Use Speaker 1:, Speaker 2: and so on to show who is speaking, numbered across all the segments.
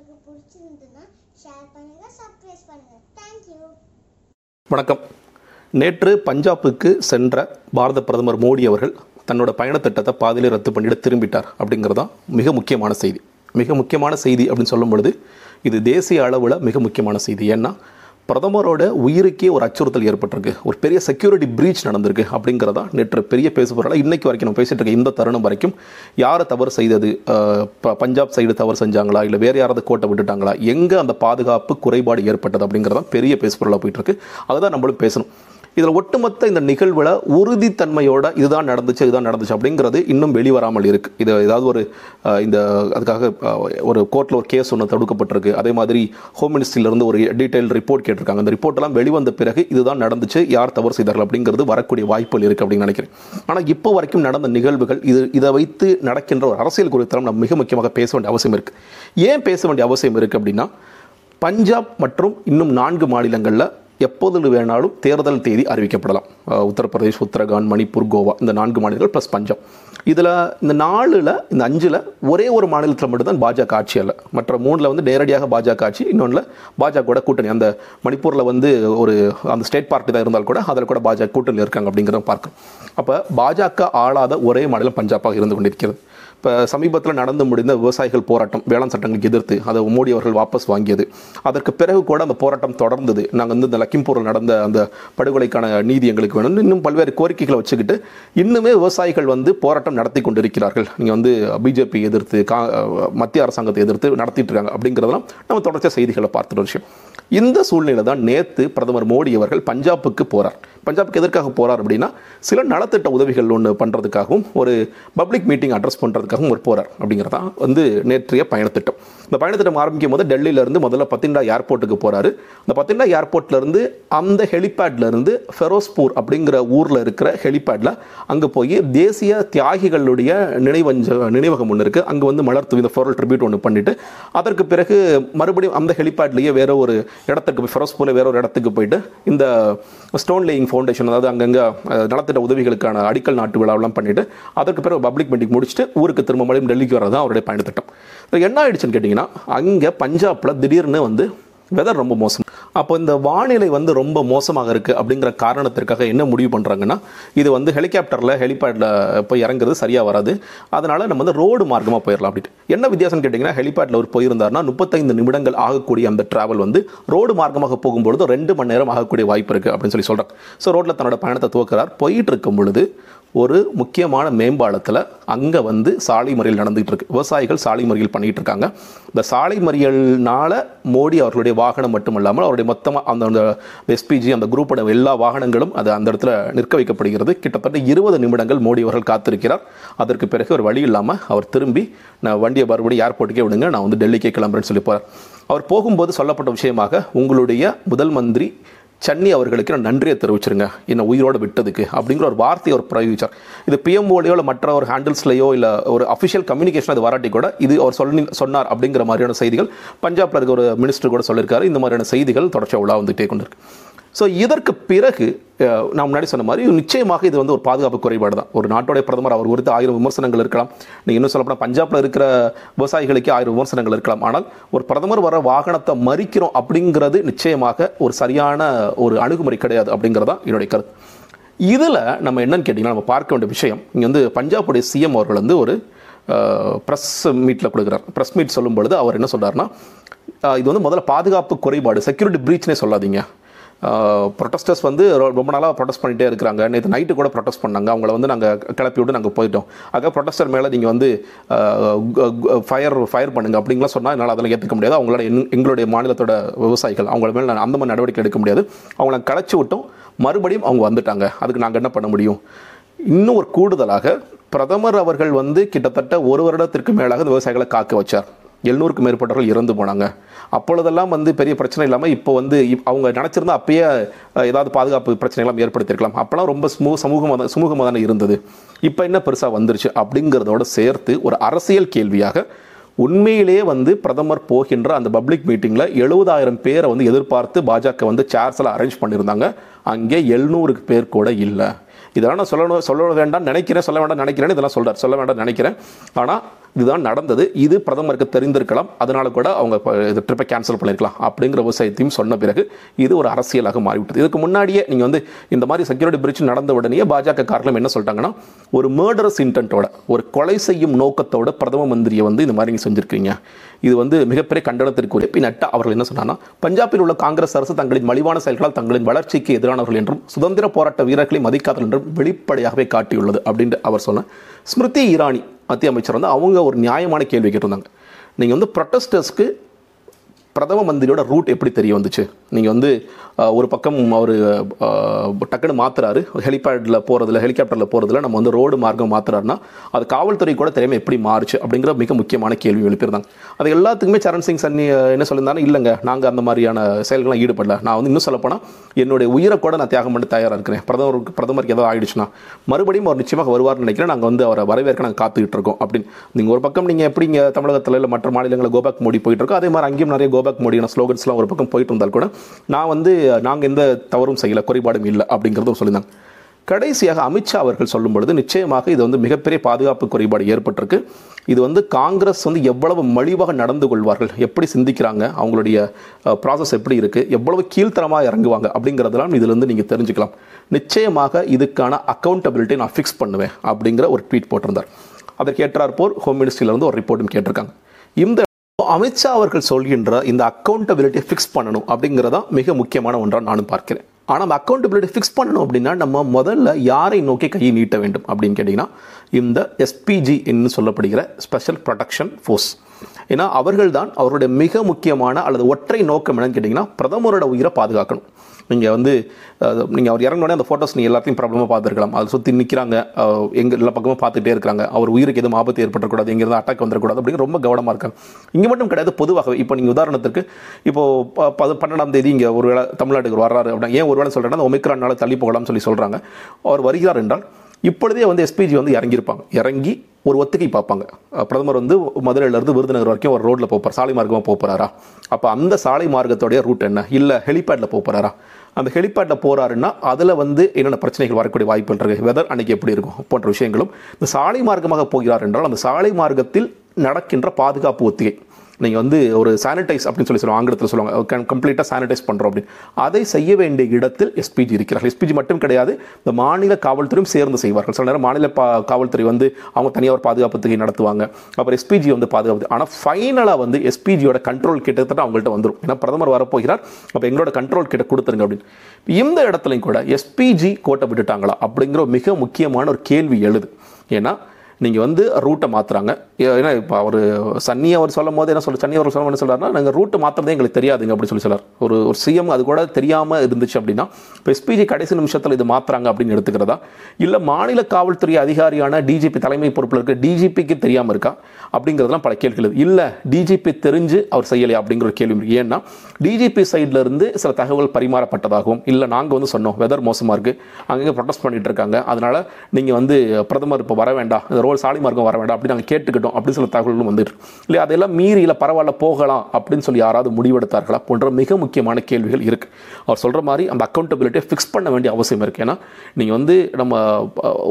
Speaker 1: உங்களுக்கு பிடிச்சிருந்ததுன்னா ஷேர் பண்ணுங்க சப்ஸ்கிரைப் பண்ணுங்க. தேங்க்யூ
Speaker 2: வணக்கம். நேற்று பஞ்சாபுக்கு சென்ற பாரத பிரதமர் மோடி அவர்கள் தன்னோட பயணத்திட்டத்தை பாதியிலே ரத்து பண்ணிட்டு திரும்பிட்டார் அப்படிங்கிறதான் மிக முக்கியமான செய்தி. மிக முக்கியமான செய்தி அப்படின்னு சொல்லும் பொழுது இது தேசிய அளவில் மிக முக்கியமான செய்தி. ஏன்னா பிரதமரோட உயிருக்கே ஒரு அச்சுறுத்தல் ஏற்பட்டிருக்கு. ஒரு பெரிய செக்யூரிட்டி பிரீச் நடந்திருக்கு அப்படிங்கிறதா நேற்று பெரிய பேசுபொருளாக இன்னைக்கு வரைக்கும் நம்ம பேசிகிட்டு இருக்க இந்த தருணம் வரைக்கும் யாரை தவறு செய்தது? பஞ்சாப் சைடு தவறு செஞ்சாங்களா? இல்லை வேறு யாராவது கோட்டை விட்டுட்டாங்களா? எங்கே அந்த பாதுகாப்பு குறைபாடு ஏற்பட்டது அப்படிங்கிறதான் பெரிய பேசுபொருளாக போயிட்டுருக்கு அதுதான் நம்மளும் பேசணும். இதில் ஒட்டுமொத்த இந்த நிகழ்வில் உறுதித்தன்மையோட இதுதான் நடந்துச்சு இதுதான் நடந்துச்சு அப்படிங்கிறது இன்னும் வெளிவராமல் இருக்குது இது ஏதாவது ஒரு இந்த அதுக்காக ஒரு கோர்ட்டில் ஒரு கேஸ் ஒன்று தடுக்கப்பட்டிருக்கு. அதே மாதிரி ஹோம் மினிஸ்ட்ரியிலேருந்து ஒரு டீட்டெயில் ரிப்போர்ட் கேட்டிருக்காங்க. அந்த ரிப்போர்ட்டெல்லாம் வெளிவந்த பிறகு இதுதான் நடந்துச்சு யார் தவறு செய்தார்கள் அப்படிங்கிறது வரக்கூடிய வாய்ப்புகள் இருக்குது அப்படின்னு நினைக்கிறேன். ஆனால் இப்போ வரைக்கும் நடந்த நிகழ்வுகள் இது இதை வைத்து நடக்கின்ற ஒரு அரசியல் குறித்தெல்லாம் நம்ம மிக முக்கியமாக பேச வேண்டிய அவசியம் இருக்குது ஏன் பேச வேண்டிய அவசியம் இருக்குது அப்படின்னா பஞ்சாப் மற்றும் இன்னும் நான்கு மாநிலங்களில் எப்போது வேணாலும் தேர்தல் தேதி அறிவிக்கப்படலாம். உத்தரப்பிரதேஷ் உத்தரகாண்ட் மணிப்பூர் கோவா இந்த நான்கு மாநிலங்கள் ப்ளஸ் பஞ்சாப். இதில் இந்த நாலில் இந்த அஞ்சில் ஒரே ஒரு மாநிலத்தில் மட்டும்தான் பாஜக ஆட்சி அல்ல. மற்ற மூணில் வந்து நேரடியாக பாஜக ஆட்சி இன்னொன்றில் பாஜக கூட்டணி. அந்த மணிப்பூரில் வந்து ஒரு அந்த ஸ்டேட் பார்ட்டி தான் இருந்தால் கூட அதில் கூட பாஜக கூட்டணியில் இருக்காங்க அப்படிங்கிறத பார்க்கணும். அப்போ பாஜக ஆளாத ஒரே மாநிலம் பஞ்சாபாக இருந்து கொண்டிருக்கிறது. இப்போ சமீபத்தில் நடந்து முடிந்த விவசாயிகள் போராட்டம் வேளாண் சட்டங்களுக்கு எதிர்த்து அதை மோடி அவர்கள் வாபஸ் வாங்கியது. அதற்கு பிறகு கூட அந்த போராட்டம் தொடர்ந்தது. நாங்கள் வந்து இந்த லக்கிம்பூரில் நடந்த அந்த படுகொலைக்கான நீதி எங்களுக்கு வேணும்னு இன்னும் பல்வேறு கோரிக்கைகளை வச்சுக்கிட்டு இன்னுமே விவசாயிகள் வந்து போராட்டம் நடத்தி கொண்டிருக்கிறார்கள். நீங்கள் வந்து பிஜேபி எதிர்த்து கா மத்திய அரசாங்கத்தை எதிர்த்து நடத்திட்டு இருக்காங்க அப்படிங்கிறதெல்லாம் நம்ம தொடர்ச்சியாக செய்திகளை பார்த்துட்டு விஷயம். இந்த சூழ்நிலை தான் நேற்று பிரதமர் மோடி அவர்கள் பஞ்சாபுக்கு போகிறார் பஞ்சாபுக்கு எதற்காக போகிறார் அப்படின்னா சில நலத்திட்ட உதவிகள் ஒன்று பண்ணுறதுக்காகவும் ஒரு பப்ளிக் மீட்டிங் அட்ரஸ் பண்ணுறதுக்காகவும் ஒரு போறார் அப்படிங்கிறதான் வந்து நேற்றைய பயணத்திட்டம். இந்த பயணத்திட்டம் ஆரம்பிக்கும் போது டெல்லியில இருந்து முதல்ல பத்திண்டா ஏர்போர்ட்டுக்கு போகிறாரு அந்த பத்திண்டா ஏர்போர்ட்லேருந்து அந்த ஹெலிபேட்லேருந்து ஃபெரோஸ்பூர் அப்படிங்கிற ஊரில் இருக்கிற ஹெலிபேடில் அங்கே போய் தேசிய தியாகிகளுடைய நினைவஞ்ச நினைவகம் ஒன்று இருக்குது அங்கே வந்து மலர் தூவி இந்த ஃபோரல் ட்ரிபியூட் ஒன்று பண்ணிவிட்டு அதற்கு பிறகு மறுபடியும் அந்த ஹெலிபேட்லேயே வேற ஒரு இடத்துக்கு போய் ஃபெரோஸ்பூரில் வேற ஒரு இடத்துக்கு போயிட்டு இந்த ஸ்டோன் லேயிங் ஃபவுண்டேஷன் அதாவது அங்கங்கே அஹ், நலத்திட்ட உதவிகளுக்கான அடிக்கல் நாட்டு விழாவெல்லாம் பண்ணிவிட்டு அதற்கு பிறகு பப்ளிக் மீட்டிங் முடிச்சுட்டு ஊருக்கு திரும்ப மறுபடியும் டெல்லிக்கு வர்றது தான் அவருடைய பயணத்திட்டம். என்ன ஆயிடுச்சுன்னு கேட்டிங்கன்னா அங்கே பஞ்சாபில் திடீர்னு வந்து வெதர் ரொம்ப மோசம். அப்போ இந்த வானிலை வந்து ரொம்ப மோசமாக இருக்குது அப்படிங்கிற காரணத்திற்காக என்ன முடிவு பண்ணுறாங்கன்னா இது வந்து ஹெலிகாப்டரில் ஹெலிபேடில் போய் இறங்குறது சரியாக வராது. அதனால் நம்ம வந்து ரோடு மார்க்கமாக போயிடலாம் அப்படின்ட்டு. என்ன வித்தியாசம் கேட்டிங்கன்னா ஹெலிபேடில் அவர் போயிருந்தாருன்னா முப்பத்தைந்து நிமிடங்கள் ஆகக்கூடிய அந்த டிராவல் வந்து ரோடு மார்க்கமாக போகும்பொழுது ரெண்டு மணி நேரம் ஆகக்கூடிய வாய்ப்பு இருக்குது அப்படின்னு சொல்லி சொல்கிறார் ஸோ ரோட்டில் தன்னோட பயணத்தை துவக்கிறார். போயிட்டு இருக்கும் பொழுது ஒரு முக்கியமான மேம்பாலத்தில் அங்கே வந்து சாலை மறியல் நடந்துகிட்டு இருக்கு. விவசாயிகள் சாலை மறியல் பண்ணிகிட்டு இருக்காங்க. இந்த சாலை மறியல்னால மோடி அவர்களுடைய வாகனம் மட்டுமல்லாமல் அவருடைய மொத்தமாக அந்த அந்த எஸ்பிஜி அந்த குரூப்போட எல்லா வாகனங்களும் அது அந்த இடத்துல நிற்க வைக்கப்படுகிறது. கிட்டத்தட்ட இருபது நிமிடங்கள் மோடி அவர்கள் காத்திருக்கிறார். அதற்கு பிறகு ஒரு வழி இல்லாமல் அவர் திரும்பி நான் வண்டியை மறுபடியும் ஏர்போர்ட்டுக்கே விடுங்க நான் வந்து டெல்லிக்கே கிளம்புறேன்னு சொல்லி போகிறார் அவர் போகும்போது சொல்லப்பட்ட விஷயமாக உங்களுடைய முதல் மந்திரி சன்னி அவர்களுக்கு நான் நன்றியை தெரிவிச்சிருங்க. என்னை உயிரோடு விட்டதுக்கு அப்படிங்கிற ஒரு வார்த்தையை அவர் பிரயோகிச்சார். இது பிஎம்ஓலையோ இல்லை மற்ற ஒரு ஹேண்டில்ஸ்லையோ இல்லை ஒரு அஃபிஷியல் கம்யூனிகேஷன் அது வராட்டி கூட இது அவர் சொல்லி சொன்னார் அப்படிங்கிற மாதிரியான செய்திகள் பஞ்சாப்ல இருக்க ஒரு மினிஸ்டர் கூட சொல்லியிருக்காரு இந்த மாதிரியான செய்திகள் தொடர்ச்சியாக உலா வந்துகிட்டே கொண்டிருக்கு. ஸோ இதற்கு பிறகு நான் முன்னாடி சொன்ன மாதிரி நிச்சயமாக இது வந்து ஒரு பாதுகாப்பு குறைபாடு தான். ஒரு நாட்டுடைய பிரதமர் அவர் குறித்து ஆயிரம் விமர்சனங்கள் இருக்கலாம். நீங்கள் இன்னும் சொல்லப்போனால் பஞ்சாபில் இருக்கிற விவசாயிகளுக்கே ஆயிரம் விமர்சனங்கள் இருக்கலாம். ஆனால் ஒரு பிரதமர் வர வாகனத்தை மறிக்கிறோம் அப்படிங்கிறது நிச்சயமாக ஒரு சரியான ஒரு அணுகுமுறை கிடையாது அப்படிங்கிறதா என்னுடைய கருத்து. இதில் நம்ம என்னன்னு கேட்டிங்கன்னா நம்ம பார்க்க வேண்டிய விஷயம் இங்கே வந்து பஞ்சாபுடைய சிஎம் அவர்கள் வந்து ஒரு ப்ரெஸ் மீட்டில் கொடுக்குறார். ப்ரெஸ் மீட் சொல்லும் பொழுது அவர் என்ன சொல்கிறாருன்னா இது வந்து முதல்ல பாதுகாப்பு குறைபாடு செக்யூரிட்டி பிரீச்னே சொல்லாதீங்க. ப்ரொட்டஸ்டர்ஸ் வந்து ரொம்ப நாளாக ப்ரொடெஸ்ட் பண்ணிகிட்டே இருக்கிறாங்க. நேற்று நைட்டு கூட ப்ரொடெஸ்ட் பண்ணாங்க. அவங்கள வந்து நாங்கள் கிளப்பி விட்டு நாங்கள் போயிட்டோம். ஆக ப்ரொடெஸ்டர் மேலே நீங்கள் வந்து ஃபயர் ஃபயர் பண்ணுங்க அப்படிங்கலாம் சொன்னால் என்னால் அதெல்லாம் ஏற்றுக்க முடியாது. அவங்களோட எங்களுடைய மாநிலத்தோட விவசாயிகள் அவங்கள மேலே நான் அந்த மாதிரி நடவடிக்கை எடுக்க முடியாது. அவங்கள களைச்சி விட்டோம். மறுபடியும் அவங்க வந்துட்டாங்க. அதுக்கு நாங்கள் என்ன பண்ண முடியும்? இன்னும் ஒரு கூடுதலாக பிரதமர் அவர்கள் வந்து கிட்டத்தட்ட ஒரு வருடத்திற்கு மேலாக விவசாயிகளை காக்க வச்சார். எழுநூறுக்கு மேற்பட்டவர்கள் இறந்து போனாங்க. அப்பொழுதெல்லாம் வந்து பெரிய பிரச்சனை இல்லாமல் இப்போ வந்து அவங்க நினச்சிருந்தா அப்பயே ஏதாவது பாதுகாப்பு பிரச்சனைகள்லாம் ஏற்படுத்தியிருக்கலாம் அப்போலாம் ரொம்ப ஸ்மூ சமூகமாக தான் சுமூகமாக தானே இருந்தது. இப்போ என்ன பெருசாக வந்துருச்சு அப்படிங்கிறதோட சேர்த்து ஒரு அரசியல் கேள்வியாக உண்மையிலேயே வந்து பிரதமர் போகின்ற அந்த பப்ளிக் மீட்டிங்கில் எழுபதாயிரம் பேரை வந்து எதிர்பார்த்து பாஜக வந்து சேர்ஸ் எல்லாம் அரேஞ்ச் பண்ணியிருந்தாங்க. அங்கே எழுநூறுக்கு பேர் கூட இல்லை. இதெல்லாம் நான் சொல்லணும் சொல்ல வேண்டாம் நினைக்கிறேன் சொல்ல வேண்டாம் நினைக்கிறேன்னு இதெல்லாம் சொல்கிறார் சொல்ல வேண்டாம் நினைக்கிறேன். ஆனால் இதுதான் நடந்தது. இது பிரதமருக்கு தெரிந்திருக்கலாம். அதனால கூட அவங்க இது இந்த ட்ரிப்பை கேன்சல் பண்ணியிருக்கலாம் அப்படிங்கிற விவசாயத்தையும் சொன்ன பிறகு இது ஒரு அரசியலாக மாறிவிட்டது. இதுக்கு முன்னாடியே நீங்கள் வந்து இந்த மாதிரி செக்யூரிட்டி பிரிட்ஜ் நடந்த உடனே பாஜக காரணம் என்ன சொல்லிட்டாங்கன்னா ஒரு மேர்டரஸ் இன்டென்ட்டோட ஒரு கொலை செய்யும் நோக்கத்தோட பிரதம மந்திரியை வந்து இந்த மாதிரி நீங்கள் செஞ்சுருக்கீங்க. இது வந்து மிகப்பெரிய கண்டனத்திற்குரிய. பின்னட்ட அவர்கள் என்ன சொன்னாங்கன்னா பஞ்சாபில் உள்ள காங்கிரஸ் அரசு தங்களின் மலிவான செயல்களால் தங்களின் வளர்ச்சிக்கு எதிரானவர்கள் என்றும் சுதந்திர போராட்ட வீரர்களை மதிக்காதவர்கள் என்றும் வெளிப்படையாகவே காட்டியுள்ளது அப்படின்ட்டு அவர் சொன்ன. ஸ்மிருதி இரானி மத்திய அமைச்சர் வந்து அவங்க ஒரு நியாயமான கேள்வி கேட்டிருந்தாங்க. நீங்கள் வந்து ப்ரொட்டஸ்டர்ஸ்க்கு பிரதம மந்திரியோட ரூட் எப்படி தெரிய வந்துச்சு? நீங்கள் வந்து ஒரு பக்கம் அவர் டக்குன்னு மாற்றுறாரு ஹெலிபேடில் போகிறதுல ஹெலிகாப்டரில் போகிறதுல நம்ம வந்து ரோடு மார்க்கம் மாற்றுறாருன்னா அது காவல்துறை கூட திறமை எப்படி மாறுச்சு அப்படிங்கிற மிக முக்கியமான கேள்வி எழுப்பியிருந்தாங்க. அது எல்லாத்துக்குமே சரண் சிங் சன்னி என்ன சொல்லியிருந்தாலும் இல்லைங்க நாங்கள் அந்த மாதிரியான செயல்கள்லாம் ஈடுபடல. நான் வந்து இன்னும் சொல்லப்போனால் என்னுடைய உயிரை கூட நான் தியாகம் பண்ணி தயாராக இருக்கிறேன். பிரதமருக்கு பிரதமருக்கு ஏதாவது ஆயிடுச்சுன்னா மறுபடியும் அவர் நிச்சயமாக வருவார்னு நினைக்கிறேன். நாங்கள் வந்து அவரை வரவேற்க நாங்கள் காத்துக்கிட்டு இருக்கோம் அப்படின்னு. நீங்கள் ஒரு பக்கம் நீங்கள் எப்படி இங்கே தமிழகத்தில் இல்லை மற்ற மாநிலங்களில் கோபேக் மோடி போயிட்டு இருக்கோம் அதே மாதிரி அங்கேயும் நிறைய கோபேக் மோடியான ஸ்லோகன்ஸ்லாம் ஒரு பக்கம் போயிட்டு இருந்தால் கூட நான் வந்து நாங்கள் எந்த தவறும் செய்யலை குறைபாடும் இல்லை அப்படிங்கிறதும் சொல்லியிருந்தாங்க. கடைசியாக அமித்ஷா அவர்கள் சொல்லும் பொழுது நிச்சயமாக இது வந்து மிகப்பெரிய பாதுகாப்பு குறைபாடு ஏற்பட்டிருக்கு. இது வந்து காங்கிரஸ் வந்து எவ்வளவு மலிவாக நடந்து கொள்வார்கள் எப்படி சிந்திக்கிறாங்க அவங்களுடைய ப்ராசஸ் எப்படி இருக்கு எவ்வளவு கீழ்த்தரமாக இறங்குவாங்க அப்படிங்கிறதெல்லாம் இதிலிருந்து நீங்கள் தெரிஞ்சுக்கலாம். நிச்சயமாக இதுக்கான அக்கௌண்டபிலிட்டி நான் ஃபிக்ஸ் பண்ணுவேன் அப்படிங்கிற ஒரு ட்வீட் போட்டிருந்தார். அதற்கு ஏற்றார் போர் ஹோம் மினிஸ்ட்ரியிலிருந்து ஒரு ரிப்போர்ட்டும் கேட்டிருக்காங்க. இந்த அமித்ஷா அவர்கள் சொல்கின்ற இந்த அக்கௌண்டபிலிட்டியை ஃபிக்ஸ் பண்ணணும் அப்படிங்கிறதான் மிக முக்கியமான ஒன்றாக நானும் பார்க்கிறேன். ஆனால் அந்த அக்கௌண்டபிலிட்டி ஃபிக்ஸ் பண்ணணும் அப்படின்னா நம்ம முதல்ல யாரை நோக்கி கையை நீட்ட வேண்டும் அப்படின்னு கேட்டிங்கன்னா இந்த எஸ்பிஜி என்று சொல்லப்படுகிற ஸ்பெஷல் ப்ரொடெக்ஷன் ஃபோர்ஸ் ஏன்னா அவர்கள்தான் அவருடைய மிக முக்கியமான அல்லது ஒற்றை நோக்கம் என்னன்னு கேட்டிங்கன்னா பிரதமரோட உயிரை பாதுகாக்கணும். நீங்கள் வந்து நீங்கள் அவர் இறங்கினோடனே அந்த ஃபோட்டோஸ் நீங்கள் எல்லாத்தையும் ப்ராப்ளமாக பார்த்துருக்கலாம். அதை சுற்றி நிற்கிறாங்க எங்கள் எல்லா பக்கமும் பார்த்துட்டே இருக்காங்க. அவர் உயிருக்கு எதுவும் ஆபத்து ஏற்படக்கூடாது எங்கேருந்து அட்டாக் வந்துடக்கூடாது அப்படின்னு ரொம்ப கவனமாக இருக்காங்க. இங்கே மட்டும் கிடையாது பொதுவாகவே இப்போ நீங்கள் உதாரணத்துக்கு இப்போது ப- பன்னெண்டாம் தேதி இங்கே ஒரு வேளை தமிழ்நாட்டுக்கு வர்றாரு அப்படின்னா ஏன் ஒரு வேளை சொல்கிறேன்னா ஒமிக்ரானால தள்ளி போகலாம்னு சொல்லி சொல்கிறாங்க அவர் வருகிறார் என்றால் இப்பொழுதே வந்து எஸ்பிஜி வந்து இறங்கியிருப்பாங்க. இறங்கி ஒரு ஒத்திகை பார்ப்பாங்க. பிரதமர் வந்து மதுரையிலேருந்து விருதுநகர் வரைக்கும் ஒரு ரோட்டில் போகிறார் சாலை மார்க்கமாக போகிறாரா அப்போ அந்த சாலை மார்க்கத்தோடைய ரூட் என்ன? இல்லை ஹெலிபேடில் போகிறாரா அந்த ஹெலிபேட்டில் போகிறாருன்னா அதில் வந்து என்னென்ன பிரச்சனைகள் வரக்கூடிய வாய்ப்புகள் இருக்குது வெதர் அன்னைக்கு எப்படி இருக்கும்? போன்ற விஷயங்களும். இந்த சாலை மார்க்கமாக போகிறார் என்றால் அந்த சாலை மார்க்கத்தில் நடக்கின்ற பாதுகாப்பு ஒத்திகை. நீங்கள் வந்து ஒரு சானிடைஸ் அப்படின்னு சொல்லி சொல்லுவாங்க ஆங்கிலத்தில் சொல்லுவாங்க கம்ப்ளீட்டாக சானிடைஸ் பண்ணுறோம் அப்படின்னு. அதை செய்ய வேண்டிய இடத்தில் எஸ்பிஜி இருக்கிறார்கள். எஸ்பிஜி மட்டும் கிடையாது இந்த மாநில காவல்துறையும் சேர்ந்து செய்வார்கள். சில நேரம் மாநில பா காவல்துறை வந்து அவங்க தனியாக ஒரு பாதுகாப்பு தொகை நடத்துவாங்க. அப்புறம் எஸ்பிஜி வந்து பாதுகாப்பு ஆனால் ஃபைனலாக வந்து எஸ்பிஜியோட கண்ட்ரோல் கிட்டத்தட்ட அவங்கள்ட்ட வந்துடும் ஏன்னா பிரதமர் வரப்போகிறார். அப்போ எங்களோட கண்ட்ரோல் கிட்ட கொடுத்துருங்க அப்படின்னு. இந்த இடத்துலையும் கூட எஸ்பிஜி கோட்டை விட்டுட்டாங்களா அப்படிங்கிற ஒரு மிக முக்கியமான ஒரு கேள்வி எழுது. ஏன்னா நீங்கள் வந்து ரூட்டை மாற்றுறாங்க ஏன்னா இப்போ அவர் சன்னி அவர் சொல்லும் போது என்ன சொல்ல சன்னி அவர் சொல்லும் என்ன சொல்றாருன்னா நாங்கள் ரூட்டை மாற்றுறதே எங்களுக்கு தெரியாதுங்க அப்படின்னு சொல்லி சொல்கிறார் ஒரு ஒரு சிஎம் அது கூட தெரியாமல் இருந்துச்சு அப்படின்னா இப்போ எஸ்பிஜி கடைசி நிமிஷத்தில் இது மாற்றுறாங்க அப்படின்னு எடுத்துக்கிறதா? இல்லை மாநில காவல்துறை அதிகாரியான டிஜிபி தலைமை பொறுப்பில் இருக்க டிஜிபிக்கு தெரியாமல் இருக்கா? அப்படிங்கிறதுலாம் பல கேள்விகள் இல்லை டிஜிபி தெரிஞ்சு அவர் செய்யலையா அப்படிங்கிற ஒரு கேள்வி ஏன்னா டிஜிபி சைட்லேருந்து சில தகவல் பரிமாறப்பட்டதாகவும் இல்லை நாங்கள் வந்து சொன்னோம் வெதர் மோசமாக இருக்குது அங்கங்கே ப்ரொடெஸ்ட் பண்ணிகிட்டு இருக்காங்க. அதனால் நீங்கள் வந்து பிரதமர் இப்போ வர வேண்டாம். தகவல் சாலை மார்க்கம் வர வேண்டாம் அப்படி நாங்கள் கேட்டுக்கிட்டோம் அப்படின்னு சில தகவல்களும் வந்துட்டு இல்லையா? அதெல்லாம் மீறி இல்லை பரவாயில்ல போகலாம் அப்படின்னு சொல்லி யாராவது முடிவெடுத்தார்களா? போன்ற மிக முக்கியமான கேள்விகள் இருக்கு. அவர் சொல்ற மாதிரி அந்த அக்கௌண்டபிலிட்டியை ஃபிக்ஸ் பண்ண வேண்டிய அவசியம் இருக்கு. ஏன்னா நீங்கள் வந்து நம்ம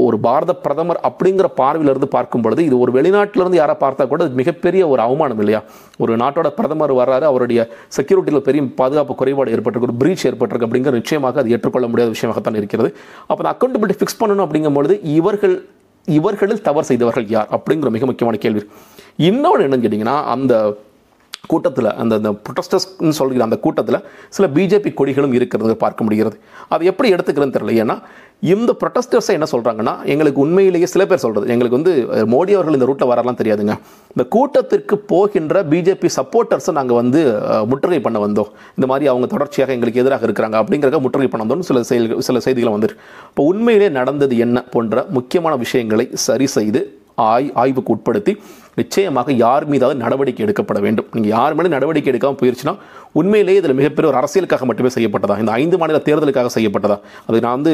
Speaker 2: ஒரு பாரத பிரதமர் அப்படிங்கிற பார்வையில இருந்து பார்க்கும் பொழுது இது ஒரு வெளிநாட்டில இருந்து யாரை பார்த்தா கூட அது மிகப்பெரிய ஒரு அவமானம் இல்லையா? ஒரு நாட்டோட பிரதமர் வர்றாரு அவருடைய செக்யூரிட்டியில் பெரிய பாதுகாப்பு குறைபாடு ஏற்பட்டிருக்கு ஒரு பிரீச் ஏற்பட்டிருக்கு அப்படிங்கிற நிச்சயமாக அது ஏற்றுக்கொள்ள முடியாத விஷயமாகத்தான் இருக்கிறது. அப்போ அந்த அக்கௌண்டபிலிட்டி ஃபிக்ஸ் பண்ணணும் அப்படிங்கும்பொழுது இவர்கள் இவர்களில் தவறு செய்தவர்கள் யார் அப்படிங்கிற மிக முக்கியமான கேள்வி. இன்னொன்று என்னன்னு கேட்டிங்கன்னா அந்த கூட்டத்தில் அந்த அந்த ப்ரொட்டஸ்டர்ஸ்னு சொல்கிற அந்த கூட்டத்தில் சில பிஜேபி கொடிகளும் இருக்கிறது பார்க்க முடிகிறது. அது எப்படி எடுத்துக்கிறதுன்னு தெரியல. ஏன்னா இந்த ப்ரொட்டஸ்டர்ஸை என்ன சொல்கிறாங்கன்னா எங்களுக்கு உண்மையிலேயே சில பேர் சொல்கிறது எங்களுக்கு வந்து மோடி அவர்கள் இந்த ரூட்டில் வரலாம் தெரியாதுங்க. இந்த கூட்டத்திற்கு போகின்ற பிஜேபி சப்போர்ட்டர்ஸை நாங்கள் வந்து முற்றுகை பண்ண வந்தோம். இந்த மாதிரி அவங்க தொடர்ச்சியாக எங்களுக்கு எதிராக இருக்கிறாங்க அப்படிங்கிறத முற்றுகை பண்ண வந்தோம்னு சில செயல் சில செய்திகள் வந்துருக்கு இப்போ உண்மையிலே நடந்தது என்ன போன்ற முக்கியமான விஷயங்களை சரி செய்து ஆய் ஆய்வுக்கு உட்படுத்தி நிச்சயமாக யார் மீதாவது நடவடிக்கை எடுக்கப்பட வேண்டும். நீங்கள் யார் மேலே நடவடிக்கை எடுக்காமல் போயிருச்சுன்னா உண்மையிலேயே இதில் மிகப்பெரிய ஒரு அரசியலுக்காக மட்டுமே செய்யப்பட்டதா? இந்த ஐந்து மாநில தேர்தலுக்காக செய்யப்பட்டதா? அது நான் வந்து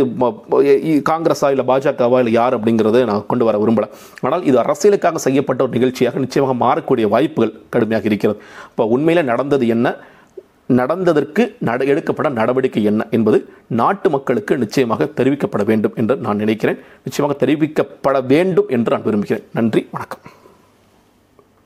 Speaker 2: காங்கிரஸா இல்லை பாஜகவா இல்லை யார் அப்படிங்கிறத நான் கொண்டு வர விரும்பலை. ஆனால் இது அரசியலுக்காக செய்யப்பட்ட ஒரு நிகழ்ச்சியாக நிச்சயமாக மாறக்கூடிய வாய்ப்புகள் கடுமையாக இருக்கிறது. இப்போ உண்மையில் நடந்தது என்ன? நடந்ததற்கு நட எடுக்கப்பட நடவடிக்கை என்ன என்பது நாட்டு மக்களுக்கு நிச்சயமாக தெரிவிக்கப்பட வேண்டும் என்று நான் நினைக்கிறேன். நிச்சயமாக தெரிவிக்கப்பட வேண்டும் என்று நான் விரும்புகிறேன். நன்றி. வணக்கம்.